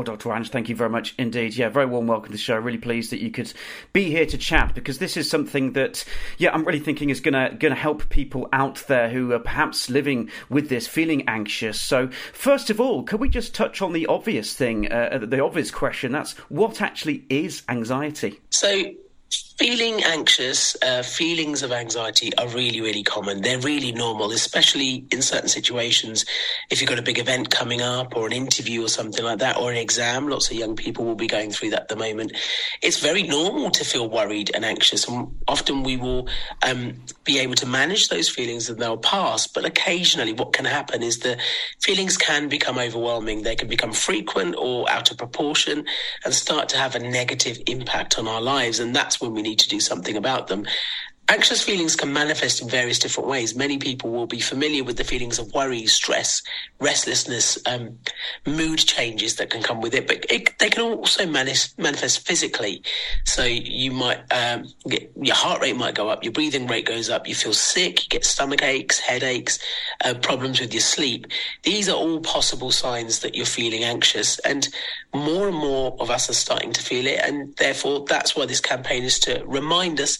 Well, Dr. Ranj, thank you very much indeed. Yeah, very warm welcome to the show. Really pleased that you could be here to chat because this is something that, yeah, I'm really thinking is gonna gonna help people out there who are perhaps living with this, feeling anxious. So, first of all, could we just touch on the obvious thing, uh, the obvious question? That's what actually is anxiety? So, Feeling anxious, uh, feelings of anxiety are really, really common. They're really normal, especially in certain situations. If you've got a big event coming up or an interview or something like that, or an exam, lots of young people will be going through that at the moment. It's very normal to feel worried and anxious. And often we will um, be able to manage those feelings and they'll pass. But occasionally, what can happen is the feelings can become overwhelming. They can become frequent or out of proportion and start to have a negative impact on our lives. And that's when we need to do something about them. Anxious feelings can manifest in various different ways. Many people will be familiar with the feelings of worry, stress, restlessness, um, mood changes that can come with it, but it, they can also manifest, manifest physically. So you might, um, get, your heart rate might go up, your breathing rate goes up, you feel sick, you get stomach aches, headaches, uh, problems with your sleep. These are all possible signs that you're feeling anxious. And more and more of us are starting to feel it. And therefore, that's why this campaign is to remind us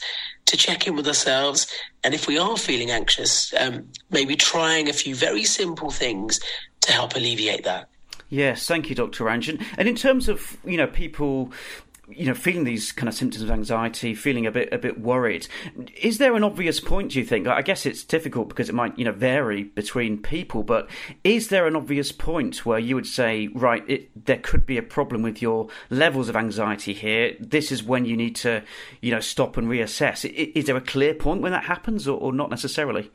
to check in with ourselves. And if we are feeling anxious, um, maybe trying a few very simple things to help alleviate that. Yes, thank you, Dr. Ranjan. And in terms of you know people you know, feeling these kind of symptoms of anxiety, feeling a bit a bit worried. Is there an obvious point? Do you think? I guess it's difficult because it might you know vary between people. But is there an obvious point where you would say, right, it, there could be a problem with your levels of anxiety here? This is when you need to you know stop and reassess. Is there a clear point when that happens, or, or not necessarily?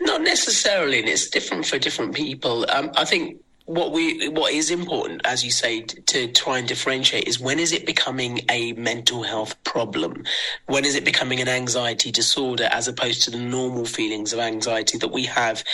Not necessarily, and it's different for different people. Um, I think what we what is important, as you say, to try and differentiate is when is it becoming a mental health problem? When is it becoming an anxiety disorder, as opposed to the normal feelings of anxiety that we have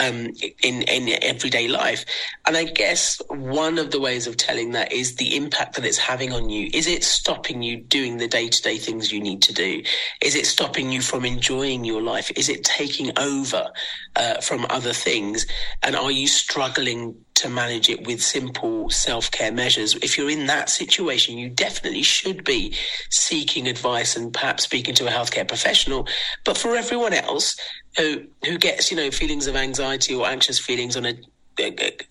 um, in in everyday life? And I guess one of the ways of telling that is the impact that it's having on you. Is it stopping you doing the day to day things you need to do? Is it stopping you from enjoying your life? Is it taking over uh, from other things? And are you struggling? To manage it with simple self care measures. If you're in that situation, you definitely should be seeking advice and perhaps speaking to a healthcare professional. But for everyone else who who gets you know feelings of anxiety or anxious feelings on a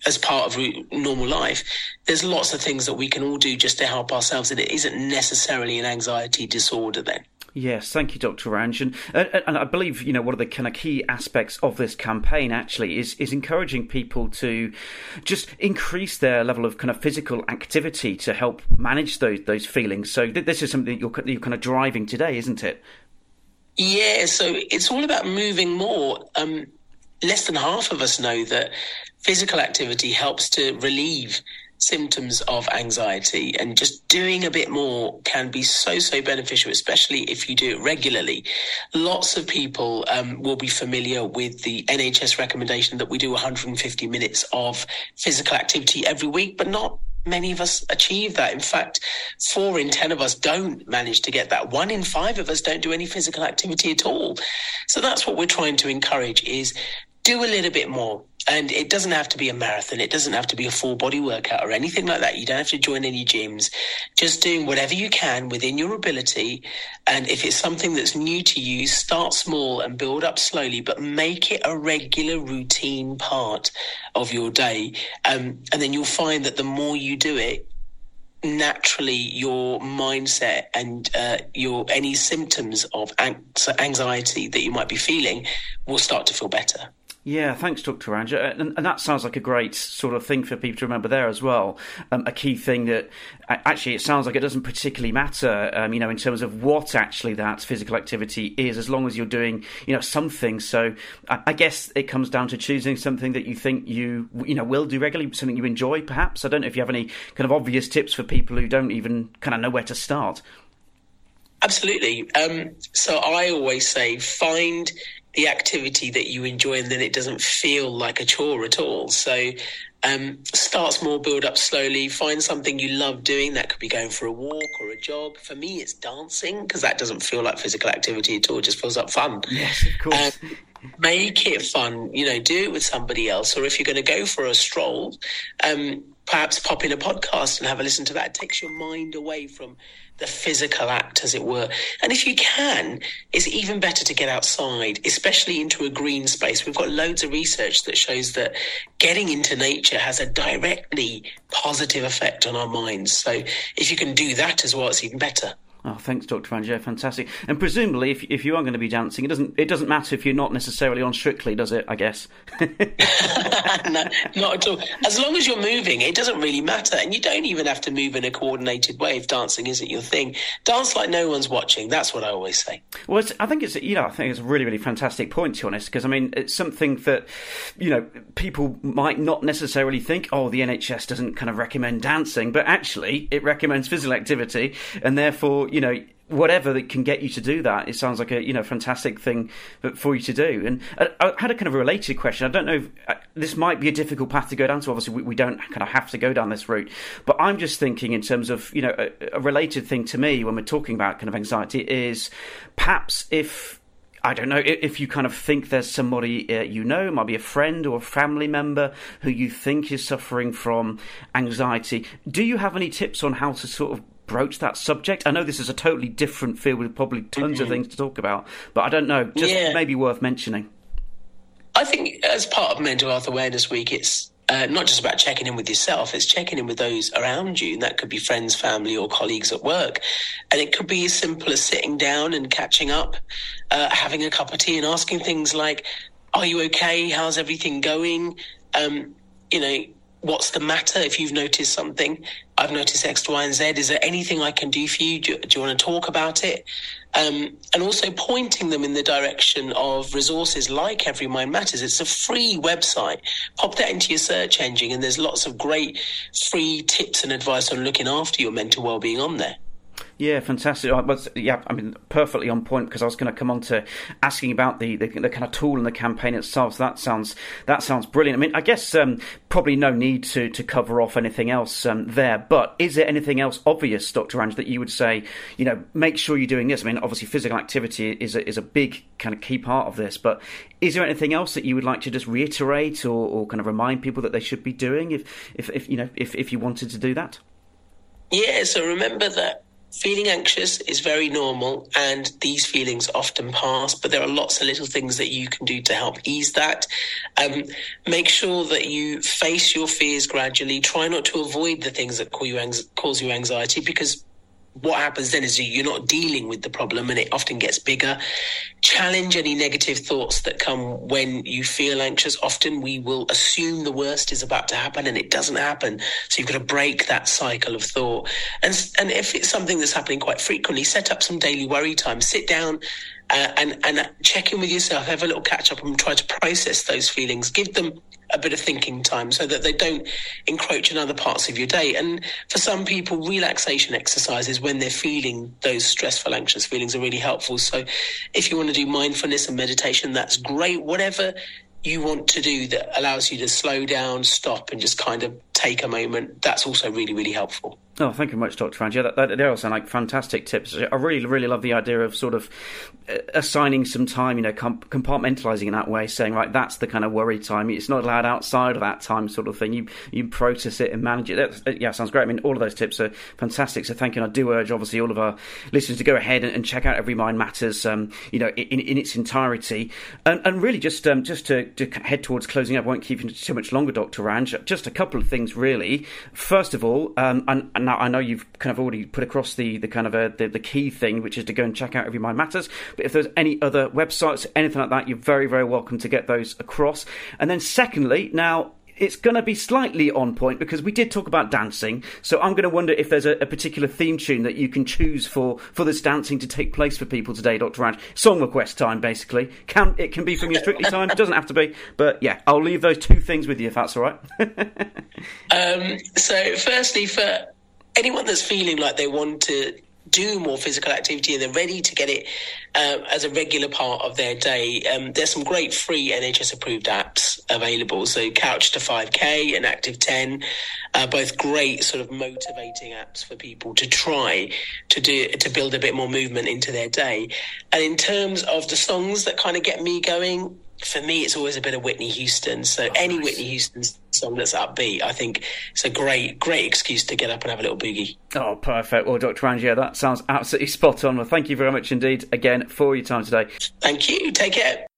as part of normal life, there's lots of things that we can all do just to help ourselves, and it isn't necessarily an anxiety disorder then. Yes, thank you, Dr. Ranj. And, uh, and I believe, you know, one of the kind of key aspects of this campaign actually is, is encouraging people to just increase their level of kind of physical activity to help manage those, those feelings. So th- this is something that you're, you're kind of driving today, isn't it? Yeah, so it's all about moving more. Um, less than half of us know that physical activity helps to relieve symptoms of anxiety and just doing a bit more can be so so beneficial especially if you do it regularly lots of people um, will be familiar with the nhs recommendation that we do 150 minutes of physical activity every week but not many of us achieve that. In fact, four in 10 of us don't manage to get that. One in five of us don't do any physical activity at all. So that's what we're trying to encourage is do a little bit more. And it doesn't have to be a marathon. It doesn't have to be a full body workout or anything like that. You don't have to join any gyms. Just doing whatever you can within your ability. And if it's something that's new to you, start small and build up slowly, but make it a regular routine part of your day. Um, and then you'll find that the more you do it, naturally your mindset and uh, your any symptoms of anxiety that you might be feeling will start to feel better. Yeah, thanks, Dr. Anja. And, and, that sounds like a great sort of thing for people to remember there as well. Um, a key thing that actually it sounds like it doesn't particularly matter, um, you know, in terms of what actually that physical activity is, as long as you're doing, you know, something. So I, I guess it comes down to choosing something that you think you, you know, will do regularly, something you enjoy, perhaps. I don't know if you have any kind of obvious tips for people who don't even kind of know where to start. Absolutely. Um, so I always say find the activity that you enjoy and then it doesn't feel like a chore at all. So um, start small, build up slowly, find something you love doing. That could be going for a walk or a jog. For me, it's dancing because that doesn't feel like physical activity at all. It just feels like fun. Yes, of course. Um, make it fun, you know, do it with somebody else. Or if you're going to go for a stroll, um, perhaps pop in a podcast and have a listen to that. It takes your mind away from the physical act, as it were. And if you can, it's even better to get outside, especially into a green space. We've got loads of research that shows that getting into nature has a directly positive effect on our minds. So if you can do that as well, it's even better. Oh, thanks, Dr. Fangio. Fantastic. And presumably, if if you are going to be dancing, it doesn't it doesn't matter if you're not necessarily on Strictly, does it? I guess. no, not at all. As long as you're moving, it doesn't really matter, and you don't even have to move in a coordinated way if dancing isn't your thing. Dance like no one's watching. That's what I always say. Well, I think it's you know I think it's a really really fantastic point to be honest because I mean it's something that you know people might not necessarily think oh the NHS doesn't kind of recommend dancing, but actually it recommends physical activity, and therefore you know whatever that can get you to do that, it sounds like a you know fantastic thing for you to do. And I, had a kind of related question. I don't know. If, uh, this might be a difficult path to go down. So obviously we, we, don't kind of have to go down this route. But I'm just thinking in terms of you know a, a related thing to me when we're talking about kind of anxiety is perhaps if I don't know if you kind of think there's somebody uh, you know, might be a friend or a family member who you think is suffering from anxiety. Do you have any tips on how to sort of broach that subject? I know this is a totally different field with probably tons mm-hmm. of things to talk about, but I don't know. Just yeah. maybe worth mentioning. I think as part of Mental Health Awareness Week, it's uh, not just about checking in with yourself, it's checking in with those around you. And that could be friends, family, or colleagues at work. And it could be as simple as sitting down and catching up, uh, having a cup of tea and asking things like, Are you okay? How's everything going? Um, you know, what's the matter? If you've noticed something i've noticed x y and z. Is there anything i can do for you? Do, do you want to talk about it? Um, and also pointing them in the direction of resources like every mind matters. It's a free website. Pop that into your search engine and there's lots of great free tips and advice on looking after your mental well-being on there yeah, fantastic. yeah, I mean, perfectly on point because I was going to come on to asking about the, the, the kind of tool and the campaign itself. So that sounds that sounds brilliant. I mean, I guess um, probably no need to, to cover off anything else um, there. But is there anything else obvious, Dr. Ranj, that you would say? You know, make sure you're doing this. I mean, obviously, physical activity is a, is a big kind of key part of this. But is there anything else that you would like to just reiterate or, or kind of remind people that they should be doing if if, if you know if, if you wanted to do that? Yeah. So remember that Feeling anxious is very normal, and these feelings often pass, but there are lots of little things that you can do to help ease that. Um, make sure that you face your fears gradually. Try not to avoid the things that cause you, cause you anxiety because what happens then is you're not dealing with the problem and it often gets bigger. Challenge any negative thoughts that come when you feel anxious. Often we will assume the worst is about to happen and it doesn't happen. So you've got to break that cycle of thought. And, and if it's something that's happening quite frequently, set up some daily worry time. Sit down uh, and, and check in with yourself, have a little catch up and try to process those feelings. Give them a bit of thinking time so that they don't encroach in other parts of your day. And for some people, relaxation exercises when they're feeling those stressful, anxious feelings are really helpful. So if you want to do mindfulness and meditation, that's great. Whatever you want to do that allows you to slow down, stop, and just kind of take a moment, that's also really, really helpful. Oh, thank you much, Dr. Frank. Yeah, that, that, they all sound like fantastic tips. I really, really love the idea of sort of uh, assigning some time, you know, compartmentalizing in that way, saying, right, that's the kind of worry time. It's not allowed outside of that time, sort of thing. You you process it and manage it. That's, uh, yeah, sounds great. I mean, all of those tips are fantastic. So thank you. And I do urge, obviously, all of our listeners to go ahead and, and check out Every Mind Matters, um, you know, in, in its entirety. And, and really, just um, just to, to, head towards closing up, I won't keep you too much longer, Dr. Ranj. Just a couple of things, really. First of all, um, and, and now I know you've kind of already put across the, the kind of a, the, the key thing, which is to go and check out Every Mind Matters. But if there's any other websites, anything like that, you're very, very welcome to get those across. And then secondly, now it's going to be slightly on point because we did talk about dancing. So I'm going to wonder if there's a, a, particular theme tune that you can choose for, for this dancing to take place for people today, Dr. Ranj. Song request time, basically. Can It can be from your Strictly time. Doesn't have to be. But yeah, I'll leave those two things with you if that's all right. um, so, firstly, for anyone that's feeling like they want to do more physical activity and they're ready to get it uh, as a regular part of their day, um, there's some great free NHS approved apps available. So Couch to 5K and Active 10, uh, both great sort of motivating apps for people to try to do to build a bit more movement into their day. And in terms of the songs that kind of get me going, for me, it's always a bit of Whitney Houston. So oh, any nice. Whitney Houston song that's upbeat, I think it's a great, great excuse to get up and have a little boogie. Oh, perfect. Well, Dr. Angier, that sounds absolutely spot on. Well, thank you very much indeed again for your time today. Thank you. Take care.